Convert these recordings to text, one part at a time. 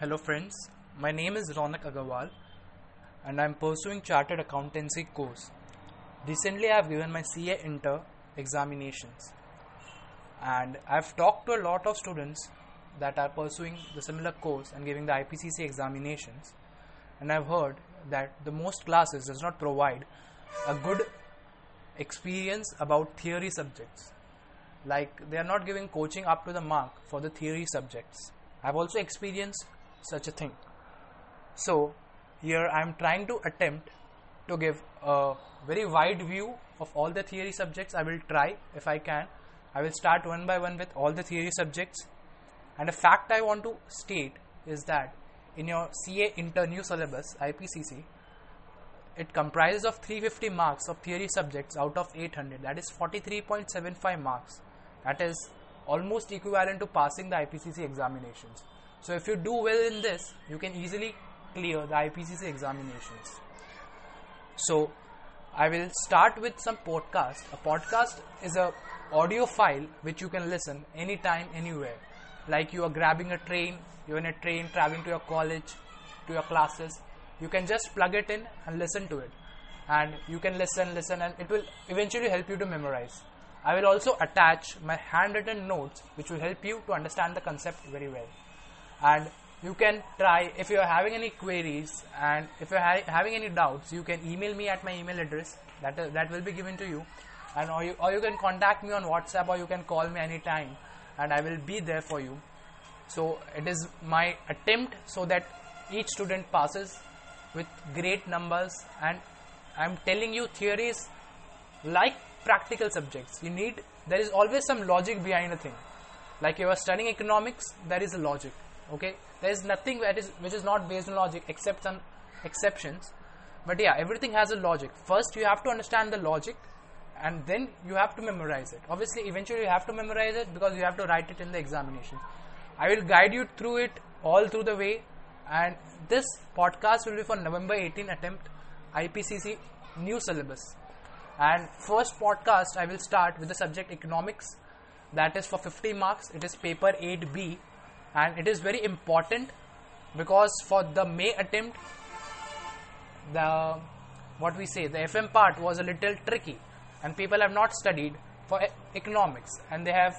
Hello friends, my name is Ronak Agarwal and I am pursuing Chartered Accountancy course. Recently I have given my CA Inter examinations and I have talked to a lot of students that are pursuing the similar course and giving the IPCC examinations and I have heard that the most classes does not provide a good experience about theory subjects. Like they are not giving coaching up to the mark for the theory subjects. I've also experienced such a thing. So here i am trying to attempt to give a very wide view of all the theory subjects. I will try if i can. I will start one by one with all the theory subjects. And a fact i want to state is that in your ca inter new syllabus ipcc it comprises of 350 marks of theory subjects out of 800 that is 43.75 marks. That is almost equivalent to passing the IPCC examinations so if you do well in this you can easily clear the IPCC examinations. So I will start with some podcast. A podcast is a audio file which you can listen anytime anywhere. Like you are grabbing a train you're in a train traveling to your college to your classes. You can just plug it in and listen to it. And you can listen listen and it will eventually help you to memorize. I will also attach my handwritten notes which will help you to understand the concept very well and you can try if you are having any queries and if you're ha- having any doubts you can email me at my email address. That uh, that will be given to you. And or you, or you can contact me on whatsapp or you can call me anytime and i will be there for you. So it is my attempt so that each student passes with great numbers and i'm telling you theories like practical subjects. You need there is always some logic behind a thing. Like you are studying economics there is a logic okay? There is nothing that is which is not based on logic except some exceptions. But yeah everything has a logic. First you have to understand the logic and then you have to memorize it. Obviously eventually you have to memorize it because you have to write it in the examination i will guide you through it all through the way and this podcast will be for November 18 attempt IPCC new syllabus. And first podcast I will start with the subject economics. That is for 50 marks. It is paper 8B and it is very important because for the May attempt the what we say the FM part was a little tricky and people have not studied for economics and they have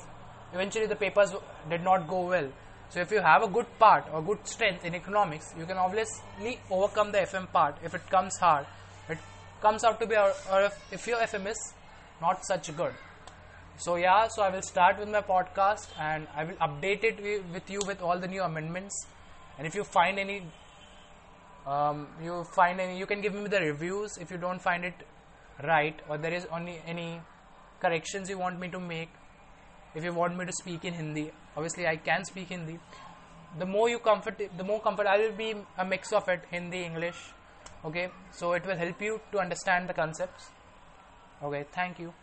eventually the papers did not go well so if you have a good part or good strength in economics, you can obviously overcome the FM part. If it comes hard, it comes out to be, or, if your FM is not such good. So yeah, so I will start with my podcast and I will update it with you with all the new amendments. And if you find any, um, you find any, you can give me the reviews if you don't find it right or there is only any corrections you want me to make if you want me to speak in Hindi, obviously I can speak Hindi. The more you comfort, the more comfort, I will be a mix of it, Hindi, English. Okay, so it will help you to understand the concepts. Okay, thank you.